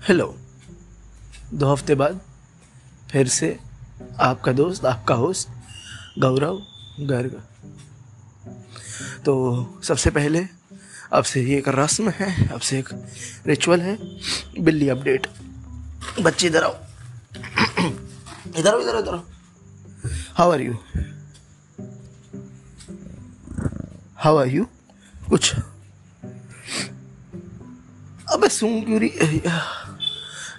Hello दो हफ़्ते बाद फिर से आपका दोस्त, आपका होस्ट गौरव गर्ग। तो सबसे पहले आपसे ये एक रस्म है, आपसे एक रिचुअल है, बिल्ली अपडेट बच्चे, इधर आओ। इधर आओ, इधर इधर आओ। How are you how are you कुछ। अबे सुन क्यों रही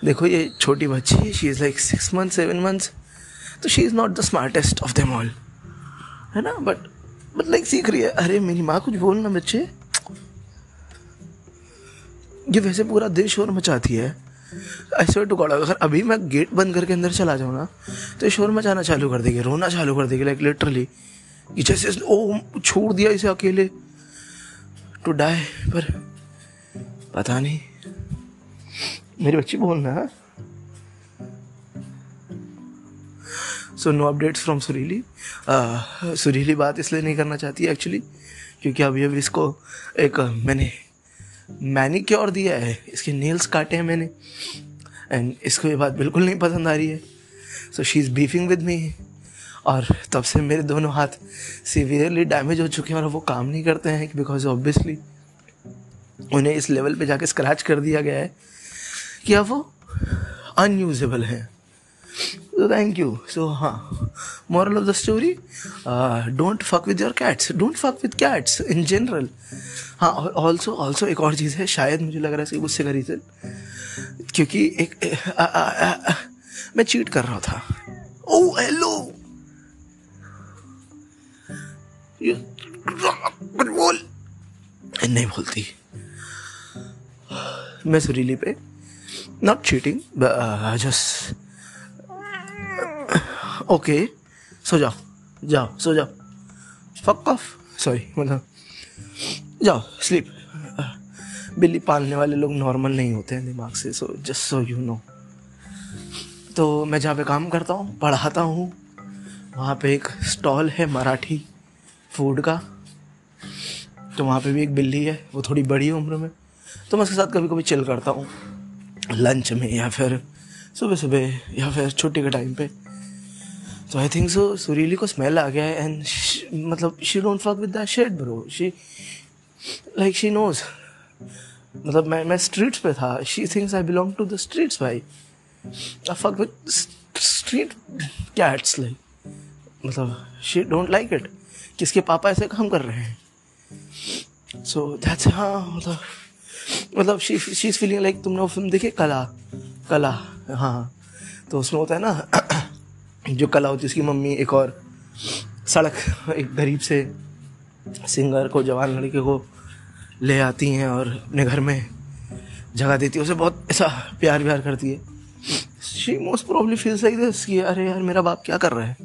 देखो ये छोटी बच्ची she is like six month seven months तो she is not the smartest of them all है ना? बट बट लाइक सीख रही है, अरे मेरी माँ कुछ बोल ना बच्चे। ये वैसे पूरा दिन शोर मचाती है। ऐसे टू गॉड अगर अभी मैं गेट बंद करके अंदर चला जाऊँ ना तो शोर मचाना चालू कर देगी, रोना चालू कर देगी लाइक लिटरली कि जैसे ओ, छोड़ दिया इसे अकेले। टू डाई पर पता नहीं। मेरी बच्ची बोलना सो नो अपडेट्स फ्रॉम सुरीली सुरीली बात इसलिए नहीं करना चाहती एक्चुअली क्योंकि अभी अभी इसको एक uh, मैंने मैनिक्योर दिया है। इसके नेल्स काटे हैं मैंने। एंड इसको ये बात बिल्कुल नहीं पसंद आ रही है। So she is beefing with me और तब से मेरे दोनों हाथ सीवियरली डैमेज हो चुके हैं और वो काम नहीं करते हैं बिकॉज़ ऑब्वियसली उन्हें इस लेवल पे जाके स्क्रैच कर दिया गया है। कि अब वो अनयूजेबल हैं thank you. So, huh. moral of the story: uh, don't fuck with your cats. Don't fuck with cats in general. हाँ ऑल्सो ऑल्सो एक और चीज़ है शायद मुझे लग रहा है गुस्से का रीज़न क्योंकि एक आ, आ, आ, मैं चीट कर रहा था ओ हेलो बोल नहीं बोलती मैं सुरीली पे नॉट चीटिंग जस्ट ओके सो जाओ जाओ सो जाओ फक ऑफ़ सॉरी मतलब जाओ स्लीप बिल्ली पालने वाले लोग नॉर्मल नहीं होते हैं दिमाग से so just so you know तो मैं जहाँ पे काम करता हूँ, पढ़ाता हूँ, वहाँ पे एक स्टॉल है मराठी फ़ूड का. तो वहाँ पे भी एक बिल्ली है, वो थोड़ी बड़ी है उम्र में. तो मैं उसके साथ कभी कभी चिल करता हूँ. लंच में या फिर सुबह सुबह या फिर छुट्टी के टाइम पे। तो आई थिंक सो सुरीली को स्मेल आ गया है एंड मतलब she don't fuck with that shade bro she like she knows मतलब मैं मैं स्ट्रीट्स पे था. She thinks I belong to the streets भाई. I fuck with street cats like मतलब शी डोंट लाइक इट किसके पापा ऐसे काम कर रहे हैं? सो दैट्स हाँ मतलब मतलब she she is feeling like तुमने वो फ़िल्म देखी? कला। कला हाँ। तो उसमें होता है ना, जो कला होती है, उसकी मम्मी एक और सड़क, एक गरीब से सिंगर को, जवान लड़के को ले आती हैं और अपने घर में जगह देती है। उसे बहुत ऐसा प्यार व्यार करती है। She most probably feels like this कि अरे यार, मेरा बाप क्या कर रहा है?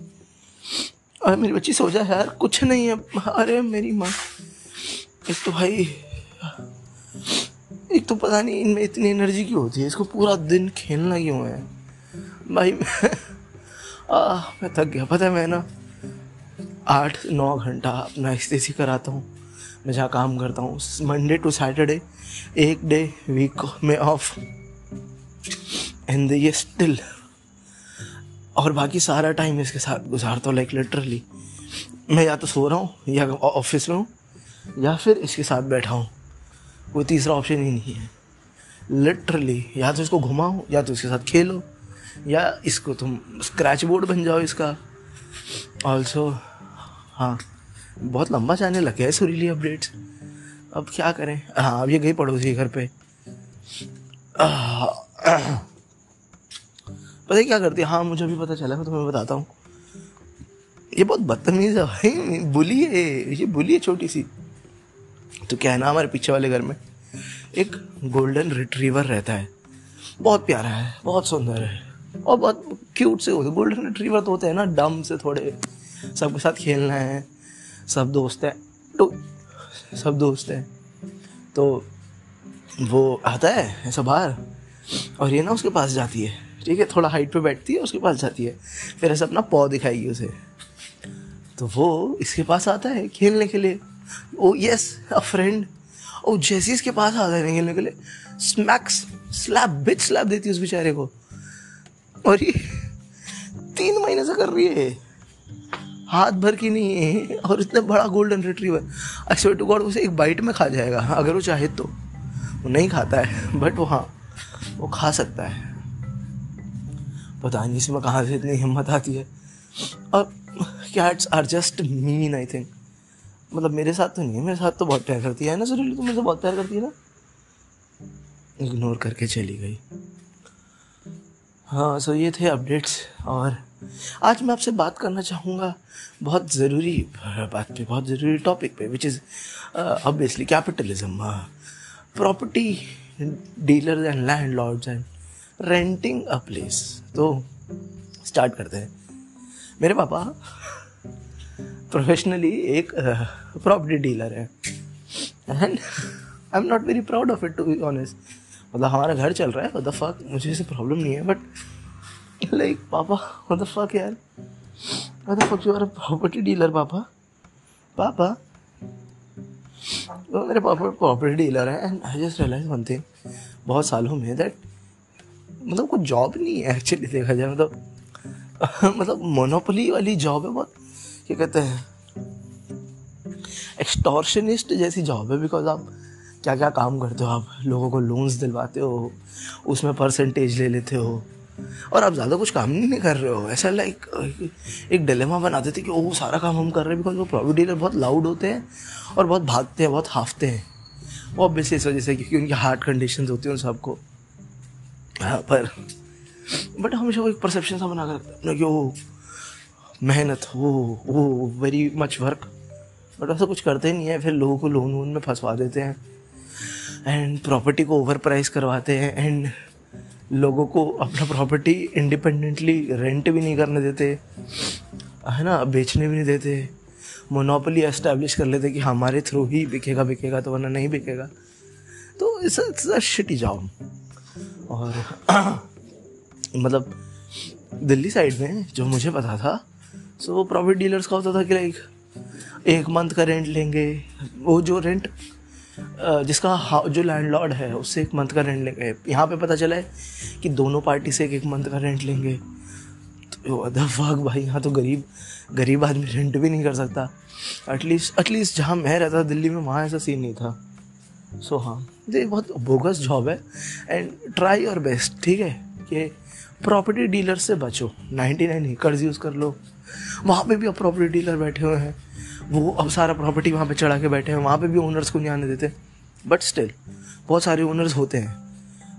अरे मेरी बच्ची सो जाए यार, कुछ नहीं है। अरे मेरी माँ, एक तो भाई एक तो पता नहीं इनमें इतनी एनर्जी क्यों होती है? इसको पूरा दिन खेलना क्यों है? भाई आ, मैं थक गया। पता है मैं ना आठ नौ घंटा अपना स्टेसी कराता हूँ। मैं जहाँ काम करता हूँ मंडे टू सैटरडे एक डे वीक में ऑफ़ एंड ये स्टिल और बाकी सारा टाइम इसके साथ गुजारता हूँ लाइक लिटरली मैं या तो सो रहा हूँ या ऑफ़िस में हूँ या फिर इसके साथ बैठा हूँ। कोई तीसरा ऑप्शन ही नहीं है। लिटरली या तो इसको घुमाओ, या तो इसके साथ खेलो, या इसको तुम स्क्रैच बोर्ड बन जाओ इसका। ऑल्सो हाँ बहुत लंबा जाने लग गया है सुरीली अपडेट्स अब क्या करें? हाँ अब ये गई पड़ोसी घर पे। पता है क्या करती है? हाँ मुझे भी पता चला मैं तुम्हें बताता हूँ। ये बहुत बदतमीज है भाई, बुली है, ये बुली है छोटी सी। तो क्या है हमारे पीछे वाले घर में एक गोल्डन रिट्रीवर रहता है। बहुत प्यारा है, बहुत सुंदर है और बहुत क्यूट से होते गोल्डन रिट्रीवर तो होते हैं ना डम से थोड़े। सबके साथ खेलना है, सब दोस्त हैं तो सब दोस्त हैं। तो वो आता है ऐसा बाहर और ये ना उसके पास जाती है। ठीक है, थोड़ा हाइट पे बैठती है, उसके पास जाती है। फिर ऐसा अपना पौ दिखाएगी उसे। तो वो इसके पास आता है खेलने के लिए। ओ यस अ फ्रेंड ओ जैसे इसके पास आता है खेलने के लिए स्मैक्स स्लैब बिच स्लैब देती है उस बेचारे को। और ये तीन महीने से कर रही है। हाथ भर की नहीं है और इतना बड़ा golden retriever I to god उसे एक बाइट में खा जाएगा। अगर वो चाहे तो। वो नहीं खाता है बट वो हाँ वो खा सकता है। पता नहीं इसमें कहाँ से इतनी हिम्मत आती है। और cats are just mean I think मतलब मेरे साथ तो नहीं है, मेरे साथ तो बहुत प्यार करती है ना सुरीली तो मुझे बहुत प्यार करती है ना? इग्नोर करके चली गई। हाँ सो ये थे अपडेट्स और आज मैं आपसे बात करना चाहूँगा बहुत ज़रूरी बात पे, बहुत ज़रूरी टॉपिक पे which is obviously capitalism property dealers and landlords and renting a place तो स्टार्ट करते हैं। मेरे पापा प्रोफेशनली एक प्रॉपर्टी डीलर है। And I am not very proud of it to be honest मतलब हमारा घर चल रहा है द फक मुझे ऐसे प्रॉब्लम नहीं है बट लाइक पापा द फक यार। The fuck you are property dealer पापा। पापा तो मेरे पापा प्रॉपर्टी डीलर है and I just realize one thing बहुत सालों में दैट मतलब कोई जॉब नहीं है एक्चुअली देखा जाए मतलब मतलब मोनोपोली वाली जॉब है, बहुत क्या कहते हैं? एक्सटॉर्शनिस्ट जैसी जॉब है बिकॉज़ आप क्या क्या काम करते हो? आप लोगों को लोन्स दिलवाते हो, उसमें परसेंटेज ले लेते हो और आप ज़्यादा कुछ काम नहीं कर रहे हो। ऐसा लाइक एक डिलेमा बनाते थे कि वो सारा काम हम कर रहे हैं बिकॉज़ वो प्रॉफिट डीलर बहुत लाउड होते हैं और बहुत भागते हैं, बहुत हाफते हैं। वो ऑब्वियसली इस वजह से क्योंकि उनकी हार्ट कंडीशन होती हैं उन सबको। हाँ पर बट हमेशा वो एक परसेप्शन सा बना कर रखता कि वो मेहनत, वो वो वेरी मच वर्क बट ऐसा कुछ करते नहीं है, फिर लोगों को लोन वोन में फंसवा देते हैं. एंड प्रॉपर्टी को ओवर प्राइस करवाते हैं एंड लोगों को अपना प्रॉपर्टी इंडिपेंडेंटली रेंट भी नहीं करने देते, है ना, बेचने भी नहीं देते. मोनोपली एस्टेब्लिश कर लेते कि हमारे थ्रू ही बिकेगा बिकेगा तो वरना नहीं बिकेगा. तो इट्स अ शिटी जॉब और मतलब दिल्ली साइड में जो मुझे पता था सो वो प्रॉफिट डीलर्स का होता था कि लाइक एक मंथ का रेंट लेंगे। वो जो रेंट जिसका जो लैंडलॉर्ड है उससे एक मंथ का रेंट लेंगे। यहाँ पे पता चला है कि दोनों पार्टी से एक एक मंथ का रेंट लेंगे। तो फक भाई यहाँ तो गरीब गरीब आदमी रेंट भी नहीं कर सकता। एटलीस्ट एटलीस्ट जहाँ मैं रहता था दिल्ली में वहाँ ऐसा सीन नहीं था। सो so, हाँ। ये बहुत बोगस जॉब है। एंड ट्राई और बेस्ट ठीक है? कि प्रॉपर्टी डीलर से बचो। नाइन्टी नाइन कर्ज यूज़ कर लो। वहाँ पे भी अब प्रॉपर्टी डीलर बैठे हुए हैं। वो अब सारा प्रॉपर्टी वहाँ पे चढ़ा के बैठे हैं वहाँ पे भी ओनर्स को नहीं आने देते। बट स्टिल बहुत सारे ओनर्स होते हैं।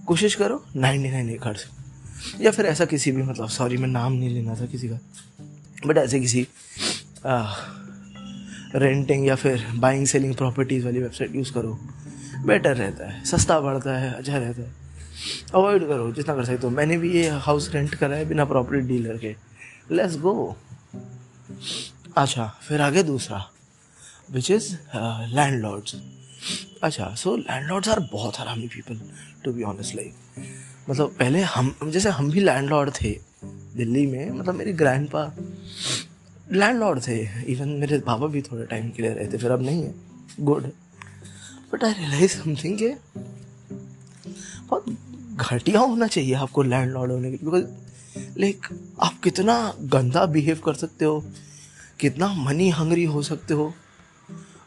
कोशिश करो नाइन्टी नाइन एकर्स या फिर ऐसा किसी भी मतलब सॉरी मैं नाम नहीं लेना था किसी का। बट ऐसे किसी आ, रेंटिंग या फिर बाइंग सेलिंग प्रॉपर्टीज़ वाली वेबसाइट यूज़ करो। बेटर रहता है सस्ता पड़ता है अच्छा रहता है। अवॉइड करो जितना कर सकते हो। मैंने भी ये हाउस रेंट करा है बिना प्रॉपर्टी डीलर के। लेट्स गो अच्छा फिर आगे दूसरा विच इज़ लैंड लॉर्ड्स अच्छा सो लैंड लॉर्ड्स आर बहुत हरामी people to be honest like मतलब पहले हम, जैसे हम भी लैंड लॉर्ड थे, दिल्ली में मतलब मेरे ग्रैंड पा लैंड लॉर्ड थे इवन मेरे पापा भी थोड़े टाइम के लिए रहे थे फिर अब नहीं है good but I realize something के बहुत घटिया होना चाहिए आपको लैंड लॉर्ड होने के लिए बिकॉज़ लाइक आप कितना गंदा बिहेव कर सकते हो कितना मनी हंगरी हो सकते हो?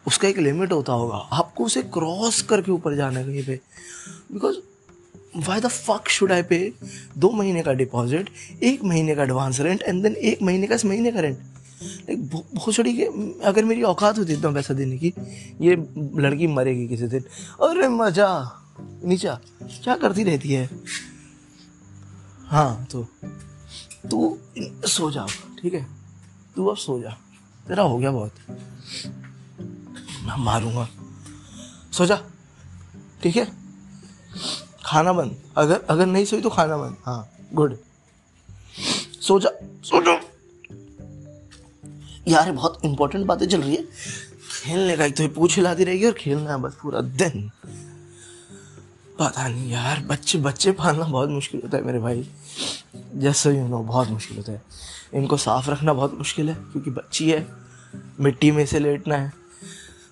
उसका एक लिमिट होता होगा। आपको उसे क्रॉस करके ऊपर जाना कहीं पे। Because why the fuck should I pay दो महीने का डिपॉजिट एक महीने का एडवांस रेंट एंड देन एक महीने का इस महीने का रेंट लाइक बहुत छोड़ी कि, अगर मेरी औकात होती इतना पैसा देने की, ये लड़की मरेगी किसी दिन। अरे मज़ा! नीचा, क्या करती रहती है? हाँ तो तू सो जा ठीक है? तू अब सो जा। तेरा हो गया बहुत। मैं मारूँगा। सो जा। ठीक है? खाना बंद। अगर अगर नहीं सोई तो खाना बंद। हाँ। गुड। सो जा। सो जा। यार बहुत इंपॉर्टेंट बातें चल रही है। खेलने का एक तो पूछ हिलाती रहेगी और खेलना है बस पूरा दिन। पता नहीं यार बच्चे बच्चे पालना बहुत मुश्किल होता है मेरे भाई। जैसे यू नो बहुत मुश्किल होता है। इनको साफ़ रखना बहुत मुश्किल है, क्योंकि बच्ची है, मिट्टी में से लेटना है।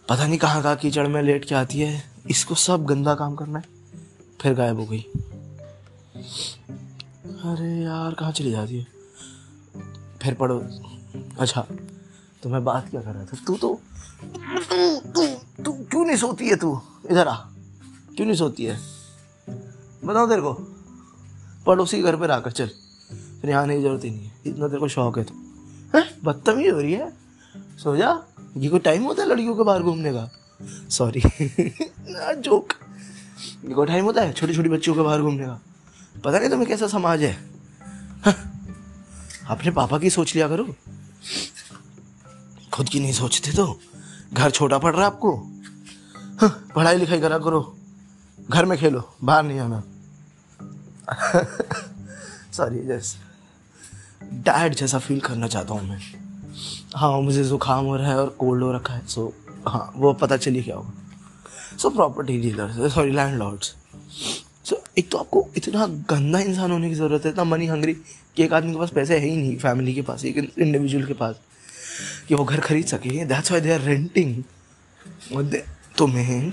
पता नहीं कहाँ कहाँ कीचड़ में लेट के आती है। इसको सब गंदा काम करना है, फिर गायब हो गई। अरे यार, कहाँ चली जाती है? फिर पढ़ो। अच्छा तो मैं बात क्या कर रहा था? तू तो तू क्यों नहीं सोती है तू? इधर आ। क्यों नहीं सोती है? बताओ तेरे को। पड़ोसी घर पर आकर चल। फिर यहाँ नहीं ज़रूरत ही नहीं है। इतना तेरे को शौक है तो। हैं? बदतमीज हो रही है। सो जा ये कोई टाइम होता है लड़कियों के बाहर घूमने का? सॉरी जोक ये कोई टाइम होता है छोटी छोटी बच्चियों के बाहर घूमने का? पता नहीं तुम्हें कैसा समाज है। हाँ, अपने पापा की सोच लिया करो। खुद की नहीं सोचते तो। घर छोटा पड़ रहा आपको। हाँ, पढ़ाई लिखाई करा करो। घर में खेलो बाहर नहीं आना। सॉरी जैस डैड जैसा फील करना चाहता हूँ मैं। हाँ मुझे ज़ुकाम हो रहा है और कोल्ड हो रखा है सो हाँ वो पता चली क्या होगा। So property dealer sorry landlords so एक तो आपको इतना गंदा इंसान होने की ज़रूरत है, इतना मनी हंगरी कि एक आदमी के पास पैसे है ही नहीं फैमिली के पास, एक इंडिविजुअल के पास, कि वो घर खरीद सके। That's why they are renting तुम्हें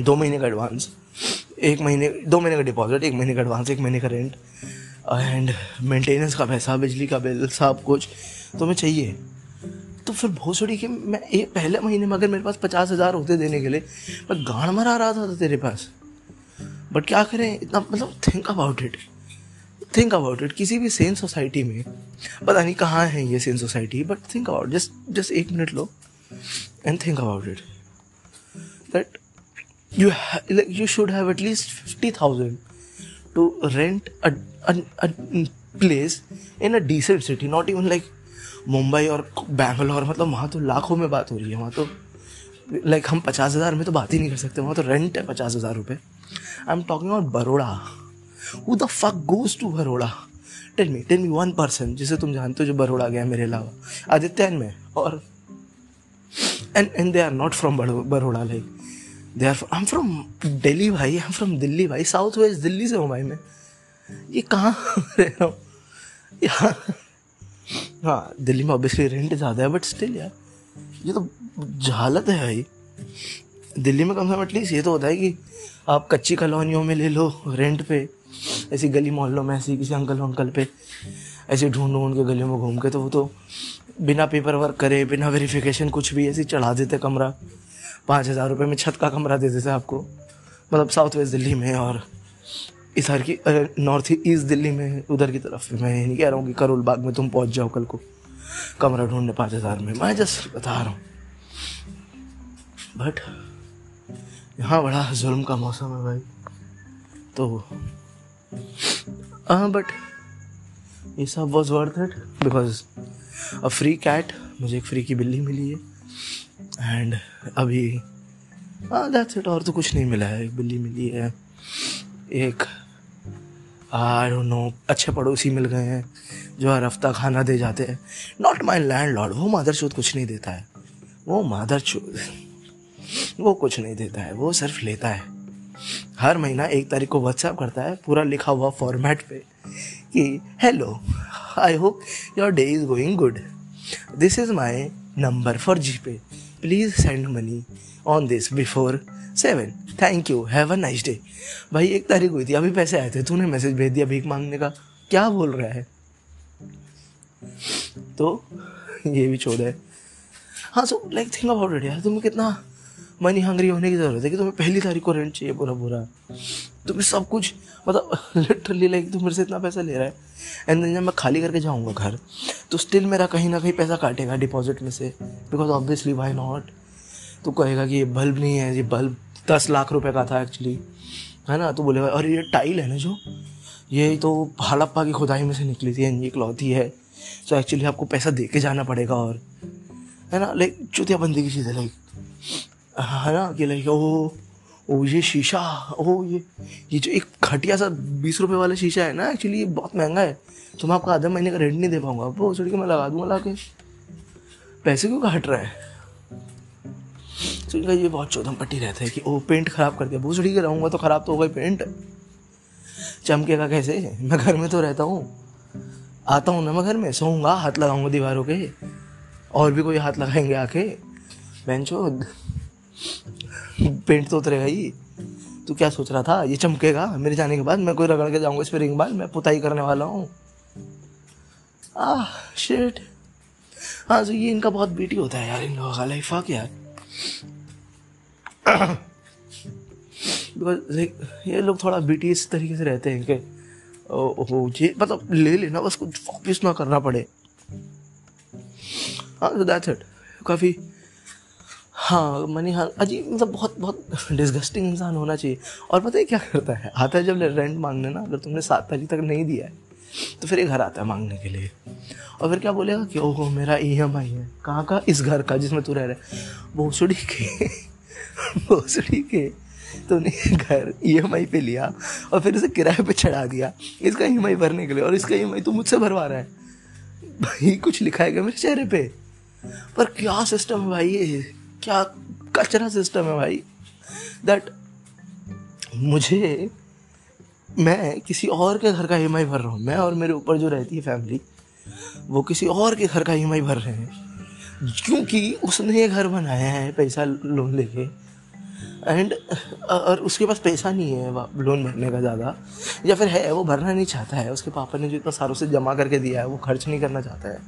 दो महीने का एडवांस एक महीने, दो महीने का डिपॉजिट एक महीने का एडवांस एक महीने का रेंट एंड मेंटेनेंस का पैसा, बिजली का बिल, सब कुछ तुम्हें चाहिए। तो फिर बहुत छोड़ी कि मैं एक पहले महीने में अगर मेरे पास पचास हज़ार होते देने के लिए, मैं गाड़ मरा रहा था था तेरे पास। बट क्या करें? इतना मतलब think about it think about it किसी भी सेन सोसाइटी में, पता नहीं कहाँ है ये sane society but think about just just एक minute low and think about it that you like you should have at least 50000 to rent a, a, a place in a decent city not even like Mumbai और बैंगलोर मतलब वहाँ तो लाखों में बात हो रही है वहाँ तो लाइक हम पचास हज़ार में तो बात ही नहीं कर सकते वहाँ तो रेंट है पचास हज़ार रुपये I am talking about Baroda who the fuck goes to Baroda tell me tell me one person जिसे तुम जानते हो जो बरोड़ा गया मेरे अलावा। आदित्य में और and and they are not from Baroda like they are I am from Delhi भाई आई एम फ्रॉम दिल्ली भाई साउथ वेस्ट दिल्ली से हूँ भाई मैं। ये कहाँ रह रहा हूँ? हाँ दिल्ली में ऑब्वियसली रेंट ज़्यादा है बट स्टिल यार, ये तो जहालत है भाई। दिल्ली में कम से कम एटलीस्ट ये तो होता है कि आप कच्ची कॉलोनियों में ले लो रेंट पे, ऐसी गली मोहल्लों में, ऐसी किसी अंकल अंकल पे, ऐसे ढूंढ ढूंढ के गलियों में घूम के तो वो तो बिना पेपर वर्क करे, बिना वेरिफिकेशन कुछ भी, ऐसे चढ़ा देते कमरा। पाँच हज़ार रुपये में छत का कमरा दे देते आपको। मतलब साउथ वेस्ट दिल्ली में और इधर की नॉर्थ ईस्ट दिल्ली में, उधर की तरफ़ मैं। नहीं कह रहा हूँ कि करोल बाग में तुम पहुँच जाओ कल को। कमरा ढूँढने पाँच हज़ार में। मैं जस्ट बता रहा हूँ। बट यहाँ बड़ा जुल्म का मौसम है भाई। तो हाँ बट ये सब was worth it because a free cat मुझे एक फ्री की बिल्ली मिली है। एंड अभी हाँ दैट्स इट और तो कुछ नहीं मिला है. एक बिल्ली मिली है. एक आई डोंट नो अच्छे पड़ोसी मिल गए हैं, जो हर हफ़्ता खाना दे जाते हैं. नॉट माई लैंड लॉर्ड वो मादर चौथ कुछ नहीं देता है. वो मादर चौथ वो कुछ नहीं देता है. वो सिर्फ़ लेता है. हर महीना एक तारीख को व्हाट्सएप करता है, पूरा लिखा हुआ फॉर्मेट पे, कि hello I hope your day is going good this is my number for G pay please send money on this before seven thank you have a nice day भाई, एक तारीख हुई थी, अभी पैसे आए थे। तूने मैसेज भेज दिया भीख मांगने का। क्या बोल रहा है? तो ये भी चौदह है। हाँ so like think about it यार। तुम्हें कितना मनी हंगरी होने की ज़रूरत है कि तुम्हें पहली तारीख को रेंट चाहिए पूरा पूरा तुम्हें सब कुछ मतलब लिटरली लाइक तुम मेरे से इतना पैसा ले रहा है एंड देन जब मैं खाली करके जाऊँगा घर तो स्टिल मेरा कहीं ना कहीं पैसा काटेगा डिपॉजिट में से बिकॉज़ ऑब्वियसली वाई नॉट तो कहेगा कि ये बल्ब नहीं है, ये बल्ब दस लाख रुपए का था एक्चुअली है ना? तो बोलेगा और ये टाइल है ना जो? ये तो हड़प्पा की खुदाई में से निकली थी एंड ये क्लॉथी है सो एक्चुअली आपको पैसा दे के जाना पड़ेगा और, है ना? लाइक चुतिया बंदी की चीज़ है लाइक है ना? कि लाइक ओ ओ, ये शीशा, ओ, ये ये जो एक घटिया सा बीस रुपए वाला शीशा है ना एक्चुअली ये बहुत महँगा है। तो मैं आपको आधे महीने का रेंट नहीं दे पाऊँगा। वो छोड़ के मैं लगा दूँगा ला के पैसे क्यों घट रहा है? तो ये बहुत चौदम पट्टी रहता है कि, ओ पेंट खराब कर दिया। छोड़ी के रहूँगा तो खराब तो होगा पेंट चमकेगा कैसे? मैं घर में तो रहता हूँ। आता हूँ ना मैं घर में, सोऊँगा, हाथ लगाऊँगा दीवारों के। और भी कोई हाथ लगाएँगे आके? बेंचो पेंट तो उतरेगा ही। तू क्या सोच रहा था? ये चमकेगा? मेरे जाने के बाद मैं कोई रगड़ के जाऊँगा इस पर रिंग बाल, मैं पुताई करने वाला हूँ। शिट हाँ तो ये इनका बहुत बीटी होता है यार, इन लोगों का लाइफ फक यार। बिकॉज़ ये लोग थोड़ा बीटी इस तरीके से रहते हैं कि, ओ ये मतलब ले लेना, बस कुछ वापिस ना करना पड़े। हाँ तो दैट्स इट काफ़ी हाँ मनी हाँ अजीब मतलब बहुत बहुत डिस्गस्टिंग इंसान होना चाहिए। और पता है क्या करता है? आता है जब रेंट मांगने ना, अगर तुमने सात तारीख तक नहीं दिया है तो फिर ये घर आता है मांगने के लिए। और फिर क्या बोलेगा कि, ओहो, मेरा ई एम आई है। कहाँ का? इस घर का जिसमें तू रह रहा रहे भोसड़ी के भोसड़ी के तूने घर ई एम आई पे लिया और फिर इसे किराए पे चढ़ा दिया। इसका ई एम आई भरने के लिए और इसका ई एम आई तू मुझसे भरवा रहा है। भाई, कुछ लिखा है क्या मेरे चेहरे पे? पर क्या सिस्टम है भाई ये? क्या कचरा सिस्टम है भाई? दैट मुझे, मैं किसी और के घर का ईएमआई भर रहा हूँ। मैं और मेरे ऊपर जो रहती है फैमिली वो किसी और के घर का ईएमआई भर रहे हैं। क्योंकि उसने ये घर बनाया है पैसा लोन लेके। एंड और उसके पास पैसा नहीं है लोन भरने का ज़्यादा। या फिर है, वो भरना नहीं चाहता है। उसके पापा ने जो इतना सारों से जमा करके दिया है, वो खर्च नहीं करना चाहता है।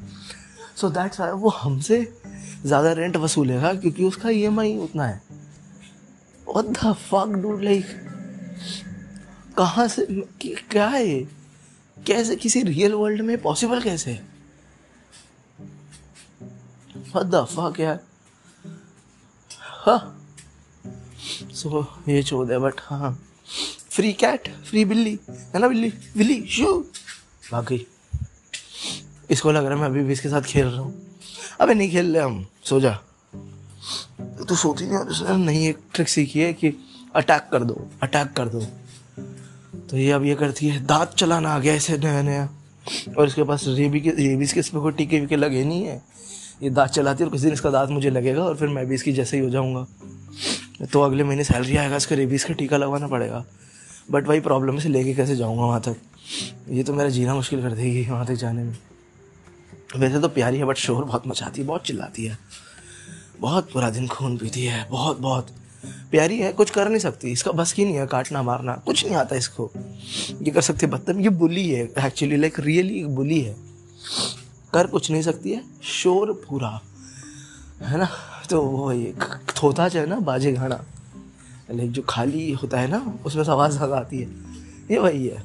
सो दैट्स वो हमसे ज़्यादा रेंट वसूलेगा क्योंकि उसका ईएमआई उतना है। What the से क्या है कैसे, किसी रियल वर्ल्ड में पॉसिबल कैसे? है यार? सो ये चोद बट हाँ। फ्री कैट फ्री बिल्ली, है ना बिल्ली? बिल्ली शू बाकी इसको लग रहा है मैं अभी भी इसके साथ खेल रहा हूँ। अबे नहीं खेल रहे हम सो जा। तो सोती नहीं और उसने नहीं एक ट्रिक सीखी है कि अटैक कर दो अटैक कर दो। तो ये अब ये करती है दांत चलाना आ गया ऐसे नया नया। और इसके पास रेबी के रेबीज के इसमें कोई टीके वीके लगे नहीं है। ये दांत चलाती है और किसी दिन इसका दांत मुझे लगेगा और फिर मैं भी इसकी जैसे ही हो जाऊँगा। तो अगले महीने सैलरी आएगा इसका रेबीज का टीका लगवाना पड़ेगा। बट वही प्रॉब्लम है से लेके कैसे जाऊँगा वहाँ तक? ये तो मेरा जीना मुश्किल कर देगी वहाँ तक जाने में। वैसे तो प्यारी है बट शोर बहुत मचाती है, बहुत चिल्लाती है। बहुत पूरा दिन खून पीती है, बहुत बहुत। प्यारी है, कुछ कर नहीं सकती, इसका बस की नहीं है काटना, मारना, कुछ नहीं आता इसको। ये कर सकते बदतम ये बुली है एक्चुअली लाइक रियली एक बुली है। कर कुछ नहीं सकती है, शोर पूरा। है ना? तो वो ये थोता जो है ना, बाजे घाना लाइक जो खाली होता है ना, उसमें से आवाज़ ज़्यादा आती है। ये वही है।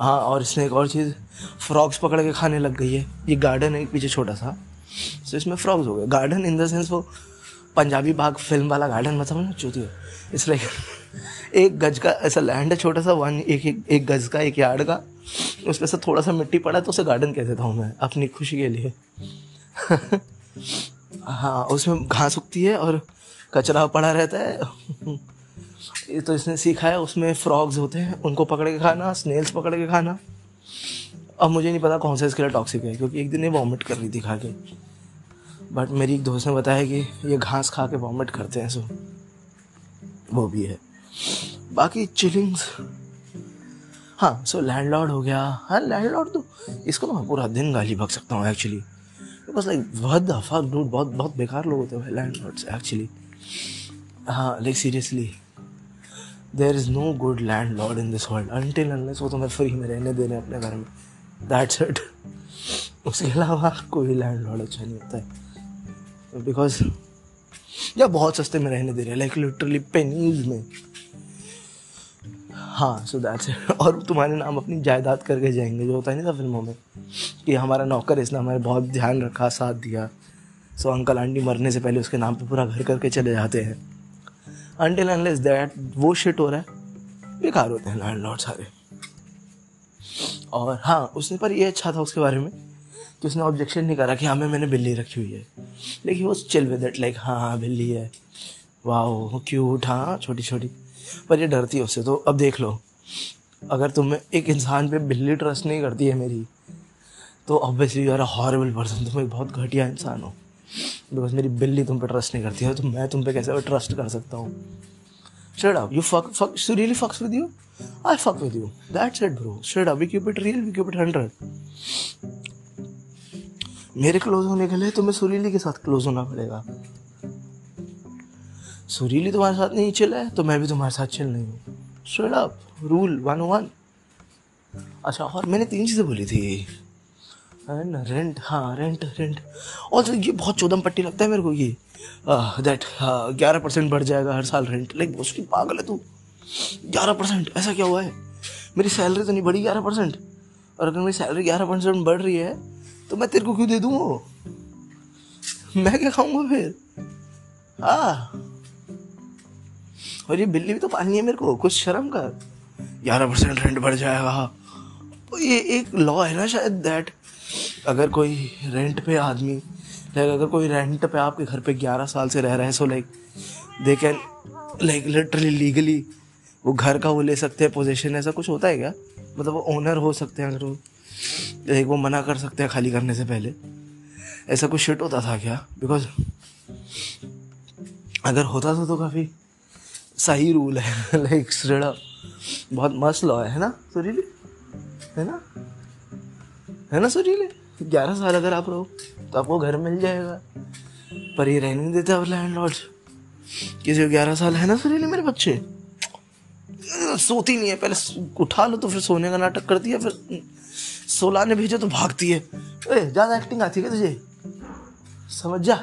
हाँ और इसने एक और चीज़ फ्रॉग्स पकड़ के खाने लग गई है। ये गार्डन है पीछे छोटा सा। तो इसमें फ्रॉग्स हो गए। गार्डन इन द सेंस वो पंजाबी बाग फ़िल्म वाला गार्डन मतलब ना चौथी इस लाइक एक गज का ऐसा लैंड है छोटा सा वन एक एक, एक गज का एक यार्ड का। उसमें से थोड़ा सा मिट्टी पड़ा तो उसे गार्डन कह देता हूँ मैं अपनी खुशी के लिए। हाँ उसमें घास उगती है और कचरा पड़ा रहता है। ये तो इसने सीखा है उसमें फ्रॉग्स होते हैं उनको पकड़ के खाना स्नेल्स पकड़ के खाना। अब मुझे नहीं पता कौन सा इसके लिए टॉक्सिक है, क्योंकि एक दिन ये वॉमिट कर रही थी खा के। बट मेरी एक दोस्त ने बताया कि ये घास खा के वॉमिट करते हैं सो वो भी है। बाकी चिलिंग्स हाँ सो लैंड लैंडलॉर्ड हो गया। हाँ लैंडलॉर्ड तो इसको मैं पूरा दिन गाली भग सकता हूँ एक्चुअली बस लाइक बहुत दफ़ा डूड बहुत बहुत बेकार लोग होते हैं लैंडलॉर्ड्स एक्चुअली हाँ like seriously there is no good landlord in this world until unless वो तुम्हें फ्री में रहने देने अपने घर में। दैट्स इट उसके अलावा कोई लैंड लॉर्ड अच्छा नहीं होता है। बिकॉज़ या बहुत सस्ते में रहने दे रहे हैं लाइक लिटरली पेनीज में। हाँ सो दैट्स इट और तुम्हारे नाम अपनी जायदाद करके जाएँगे, जो होता है ना फ़िल्मों में, कि हमारा नौकर इसने हमारे बहुत ध्यान रखा, साथ दिया। सो अंकल आंटी मरने से पहले उसके नाम पे पूरा घर करके चले जाते हैं। अनटिल अनलेस दैट वो शिट हो रहा है, बेकार होते हैं लैंड लॉर्ड सारे। और हाँ उसने पर ये अच्छा था उसके बारे में कि उसने ऑब्जेक्शन नहीं करा कि हाँ मैं मैंने बिल्ली रखी हुई है। लेकिन वो चिल विद इट लाइक हाँ हाँ बिल्ली है। वाह क्यूट हाँ छोटी छोटी पर ये डरती है उससे तो अब देख लो। अगर तुम्हें एक इंसान पे बिल्ली ट्रस्ट नहीं करती है मेरी तो obviously you are a horrible person तुम एक बहुत घटिया इंसान हो। बिकॉज़ मेरी बिल्ली तुम पे ट्रस्ट नहीं करती है तो मैं तुम पे कैसे ट्रस्ट कर सकता हूँ? Up, you fuck, fuck, she really fucks with you? I fuck with you. That's it, bro. Straight up, we keep it real, we keep it 100. मेरे क्लोज होने के लिए तुम्हें सुरीली के साथ क्लोज होना पड़ेगा। सुरीली तुम्हारे साथ नहीं चिल है तो मैं भी तुम्हारे साथ चिल नहीं हूँ। Straight up rule one one अच्छा और मैंने तीन चीज़ें बोली थी। एंड रेंट हाँ रेंट रेंट और ये बहुत चौदम पट्टी लगता है मेरे को ये। दैट ग्यारह परसेंट बढ़ जाएगा हर साल रेंट लाइक उसकी पागल है तू। ग्यारह परसेंट, ऐसा क्या हुआ है? मेरी सैलरी तो नहीं बढ़ी ग्यारह परसेंट। और अगर मेरी सैलरी ग्यारह परसेंट बढ़ रही है तो मैं तेरे को क्यों दे दूँ वो? मैं क्या खाऊँगा फिर? हाँ। और ये बिल्ली भी तो पालनी है मेरे को, कुछ शर्म कर। ग्यारह परसेंट रेंट बढ़ जाएगा। तो ये एक लॉ है ना शायद दैट अगर कोई रेंट पे आदमी लाइक अगर कोई रेंट पे आपके घर पे ग्यारह साल से रह रहे हैं so like they can like literally legally वो घर का वो ले सकते हैं पोजीशन ऐसा कुछ होता है क्या? मतलब वो ओनर हो सकते हैं अगर वो लाइक वो मना कर सकते हैं खाली करने से पहले। ऐसा कुछ शिट होता था क्या? बिकॉज़ अगर होता था तो काफ़ी सही रूल है। लाइक श्रेड़ा बहुत मस्त लॉ है ना? सुरीली? है ना? है ना सुरीली? ग्यारह साल अगर आप रहो तो आपको घर मिल जाएगा। पर ये रहने नहीं देते अब लैंड लॉर्ड किसी को ग्यारह साल है ना सुरीले मेरे बच्चे? सोती नहीं है। पहले उठा लो तो फिर सोने का नाटक करती है, फिर सोलाने भेजो तो भागती है। ज़्यादा एक्टिंग आती है तुझे? समझ जा।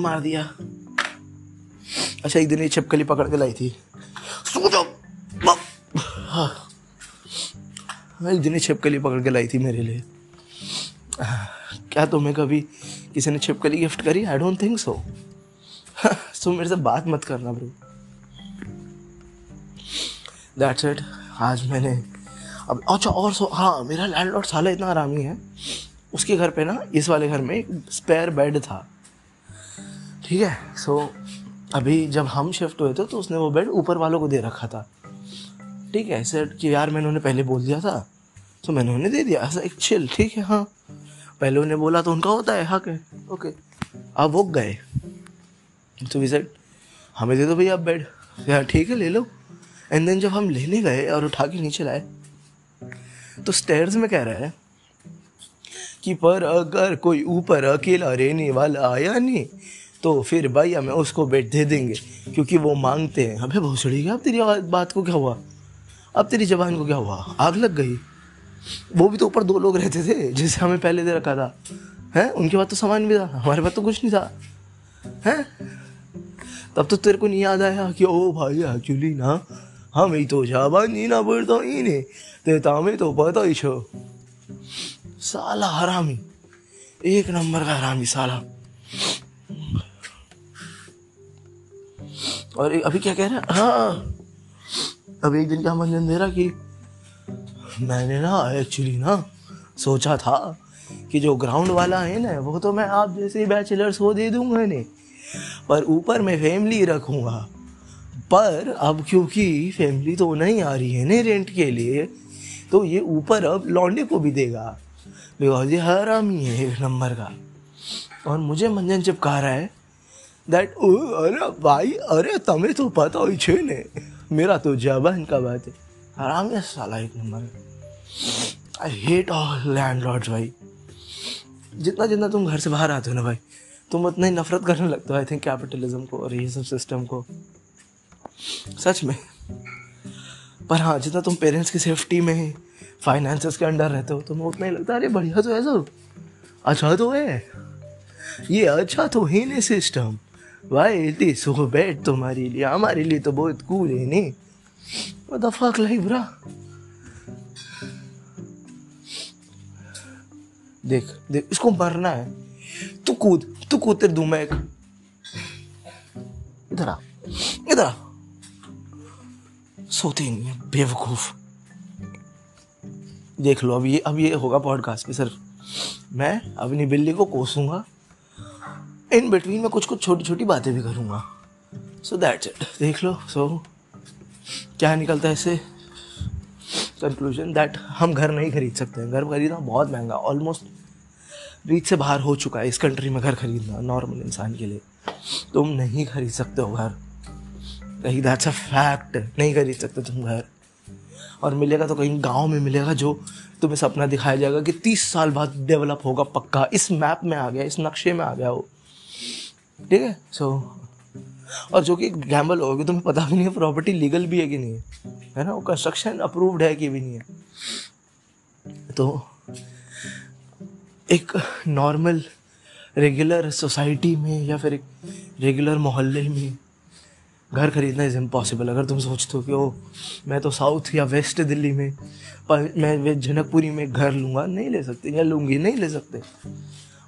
मार दिया। अच्छा एक दिन ये छिपकली पकड़ के लाई थी। सो हाँ। एक दिन ये छिपकली पकड़ के लाई थी मेरे लिए। क्या तुम्हें कभी किसी ने छिपकली गिफ्ट करी? आई डोंट थिंक सो सो मेरे से बात मत करना ब्रो दैट्स इट आज मैंने अब अच्छा और सो हाँ मेरा लैंडलॉर्ड साला इतना आरामी है। उसके घर पे ना, इस वाले घर में एक स्पेयर बेड था। ठीक है? सो अभी जब हम शिफ्ट हुए थे तो उसने वो बेड ऊपर वालों को दे रखा था। ठीक है? सर कि यार, मैंने उन्हें पहले बोल दिया था। तो मैंने उन्हें दे दिया। ऐसा एक चिल ठीक है हाँ। पहले उन्हें बोला तो उनका होता है हक है ओके अब वो गए। तो वी सेड हमें दे दो भैया बेड यार, ठीक है, ले लो। एंड देन जब हम लेने गए और उठा के नीचे लाए तो स्टेयर्स में कह रहा है कि, पर अगर कोई ऊपर अकेला रहने वाला आया नहीं तो फिर भाई हमें उसको बेड दे देंगे, क्योंकि वो मांगते हैं। अबे भोसड़ी गया अब तेरी बात को, क्या हुआ? अब तेरी जबान को क्या हुआ? आग लग गई। वो भी तो ऊपर दो लोग रहते थे, जिसे हमें पहले दे रखा था। हैं? उनके पास तो सामान भी था, हमारे पास तो कुछ नहीं था। हैं? तब तो तेरे को नहीं याद आया कि, ओ भाई एक्चुअली ना हमें तो ना बढ़ता ही नहीं ते तामे तो पता ही छो। साला हरामी। एक नंबर का हरामी साला। और अभी क्या कह रहा है? हाँ। अभी एक दिन क्या मंजन दे रहा कि मैंने ना एक्चुअली ना, सोचा था कि जो ग्राउंड वाला है ना, वो तो मैं आप जैसे बैचलर्स हो दे दूँगा नहीं पर ऊपर मैं फैमिली रखूँगा। पर अब क्योंकि फैमिली तो नहीं आ रही है ना रेंट के लिए तो ये ऊपर अब लौंडे को भी देगा। बिकॉज़ ये हरामी है एक नंबर का। और मुझे मंजन चिपका रहा है दैट अरे भाई, अरे तुम्हें तो पता ही छे ने। मेरा तो जबान का बात है। आराम है साला एक number I hate all landlord भाई। जितना जितना तुम घर से बाहर आते हो ना भाई, तुम उतना ही नफरत करने लगते हो आई थिंक कैपिटलिज्म को और ये सब सिस्टम को। सच में। पर हाँ जितना तुम पेरेंट्स की सेफ्टी में फाइनेंसेस के अंडर रहते हो, तुम्हें उतना ही लगता है, अरे बढ़िया तो है सब। अच्छा तो है। ये अच्छा तो है नहीं सिस्टम भाई, इतनी सो बैठ तुम्हारे लिए, हमारे लिए तो बहुत कूल है नहीं What the fuck like bro देख देख, इसको मरना है। तू कूद तू कूद तेरे दूँ एक इधर आ इधर आ। सोते ही नहीं है बेवकूफ़। देख लो अब ये अब ये होगा पॉडकास्ट पे सिर्फ़। मैं अपनी बिल्ली को कोसूँगा। इन बिटवीन में कुछ कुछ छोटी छोटी बातें भी करूँगा। सो दैट्स इट देख लो सो so, क्या निकलता है इससे? कंक्लूजन दैट हम घर नहीं खरीद सकते हैं। घर खरीदना बहुत महँगा ऑलमोस्ट रीच से बाहर हो चुका है। इस कंट्री में घर खरीदना नॉर्मल इंसान के लिए। तुम नहीं खरीद सकते हो घर। कहीं दैट्स अ फैक्ट नहीं खरीद सकते तुम घर। और मिलेगा तो कहीं गाँव में मिलेगा जो तुम्हें सपना दिखाया जाएगा कि तीस साल बाद डेवलप होगा पक्का। इस मैप में आ गया, इस नक्शे में आ गया वो। ठीक है? सो और जो कि गैम्बल होगी तुम्हें पता भी नहीं है प्रॉपर्टी लीगल भी है कि नहीं है? है ना? वो कंस्ट्रक्शन अप्रूव्ड है कि भी नहीं है? तो एक नॉर्मल रेगुलर सोसाइटी में या फिर एक रेगुलर मोहल्ले में घर खरीदना इज़ इम्पॉसिबल अगर तुम सोचते हो कि ओ मैं तो साउथ या वेस्ट दिल्ली में, पर मैं जनकपुरी में घर लूँगा, नहीं ले सकते, या लूँगी, नहीं ले सकते।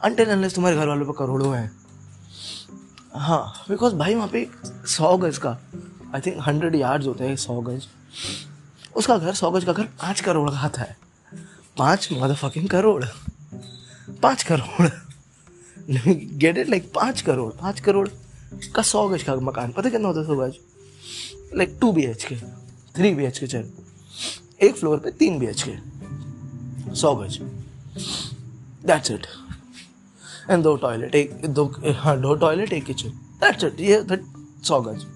अनटिल अनलेस तुम्हारे घर वालों पर करोड़ों हैं। हाँ बिकॉज़ भाई वहाँ पे सौ गज का आई थिंक हंड्रेड यार्ड्स होते हैं सौ गज। उसका घर, सौ गज का घर पाँच करोड़ का आता है पाँच मदर करोड़। पाँच करोड़। गेट इट लाइक पाँच करोड़ पाँच करोड़। का सौ गज का मकान, पता कितना होता है सौ गज? Like two B H K three B H K चल। एक फ्लोर पे तीन बी एच के सौ गज। दैट्स इट एंड दो टॉयलेट एक, दो हाँ दो टॉयलेट एक किचन दैट्स इट ये सौ गज।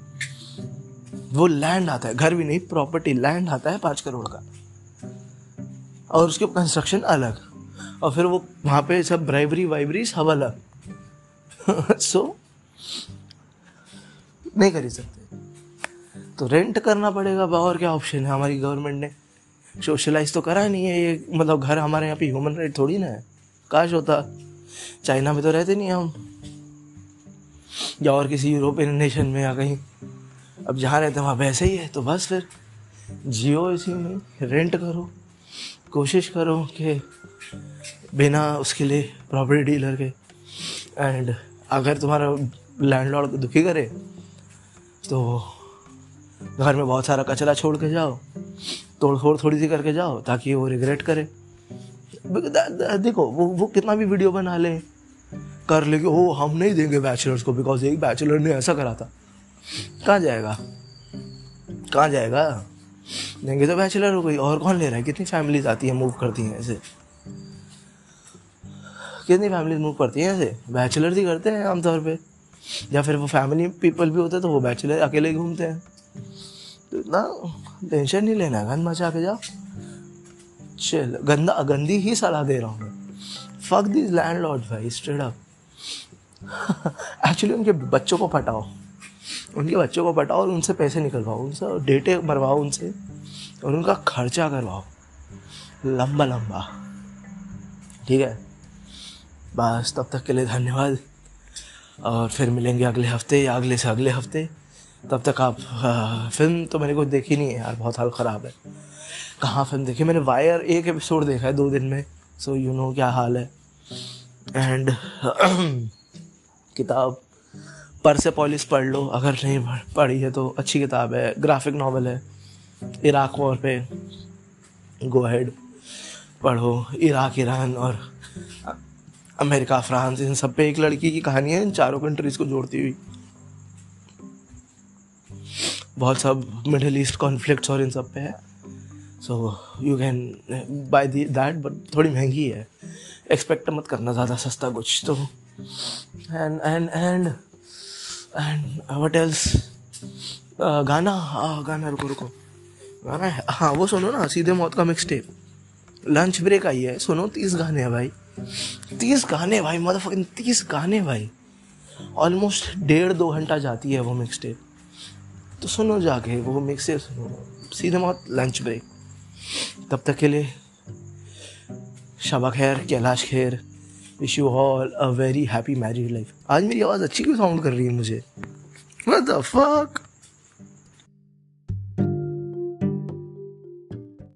वो लैंड आता है, घर भी नहीं प्रॉपर्टी लैंड आता है पाँच करोड़ का। और उसके कंस्ट्रक्शन अलग। और फिर वो वहाँ पे सब ब्राइबरी वाइबरी सब अलग। सो नहीं खरीद सकते। तो रेंट करना पड़ेगा, और क्या ऑप्शन है हमारी गवर्नमेंट ने? सोशलाइज तो करा नहीं है ये मतलब घर हमारे यहाँ पे ह्यूमन राइट थोड़ी ना है। काश होता। चाइना में तो रहते नहीं हम। या और किसी यूरोपियन नेशन में या कहीं। अब जहाँ रहते हैं, वहाँ वैसे ही है तो बस फिर। जियो इसी में रेंट करो। कोशिश करो कि बिना उसके लिए प्रॉपर्टी डीलर के। एंड अगर तुम्हारा लैंडलॉर्ड को दुखी करे तो घर में बहुत सारा कचरा छोड़ के जाओ, तोड़ फोड़ थोड़ी सी करके जाओ, ताकि वो रिग्रेट करे। देखो, वो वो कितना भी वीडियो बना ले, कर ले कि, ओ, हम नहीं देंगे बैचलर्स को बिकॉज़ एक बैचलर ने ऐसा करा था। कहाँ जाएगा? कहाँ जाएगा? देंगे तो बैचलर हो गई। और कौन ले रहा है? कितनी फैमिलीज़ आती है मूव करती हैं ऐसे? कितनी फैमिलीज़ मूव करती हैं ऐसे? बैचलर ही करते हैं आमतौर पे। या फिर वो फैमिली पीपल भी होते तो वो बैचलर अकेले घूमते हैं। तो इतना टेंशन नहीं लेना, गंद मचा के जाओ। चल गंदा, गंदी ही सलाह दे रहा हूँ मैं। फक दिस लैंड लॉर्ड भाई स्ट्रेट अप एक्चुअली उनके बच्चों को पटाओ। उनके बच्चों को पटाओ और उनसे पैसे निकलवाओ। उनसे डेटे मरवाओ उनसे और उनका खर्चा करवाओ। लंबा लंबा। ठीक है? बस, तब तक के लिए धन्यवाद। और फिर मिलेंगे अगले हफ़्ते या अगले से अगले हफ़्ते। तब तक आप आ, फ़िल्म तो मैंने कुछ देखी नहीं है यार बहुत हाल ख़राब है। कहाँ फ़िल्म देखी? मैंने वायर एक एपिसोड देखा है दो दिन में सो यू नो क्या हाल है। एंड किताब पर से पॉलिस पढ़ लो। अगर नहीं पढ़ी है तो अच्छी किताब है ग्राफिक नावल है। इराक वॉर पे गो हेड पढ़ो। इराक ईरान और अमेरिका, फ्रांस, इन सब पे एक लड़की की कहानी है, इन चारों कंट्रीज़ को जोड़ती हुई। बहुत सब मिडिल ईस्ट कॉन्फ्लिक्ट्स और इन सब पे है। So you can buy that but थोड़ी महँगी है। एक्सपेक्ट मत करना ज़्यादा सस्ता कुछ तो। And and and and what else गाना? हाँ गाना, रुको रुको। गाना है। हाँ वो सुनो ना, सीधे मौत का मिक्स टेप लंच ब्रेक आई है। सुनो तीस गाने हैं भाई। तीस गाने भाई मतलब तीस गाने भाई। ऑलमोस्ट डेढ़ दो घंटा जाती है वो मिक्स टेप तो सुनो जाके, वो मिक्स सुनो। सीधे मौत लंच ब्रेक तब तक के लिए, शबा खैर, Kailash Kher wish you all a very happy married life आज मेरी आवाज़ अच्छी क्यों साउंड कर रही है मुझे? What the fuck?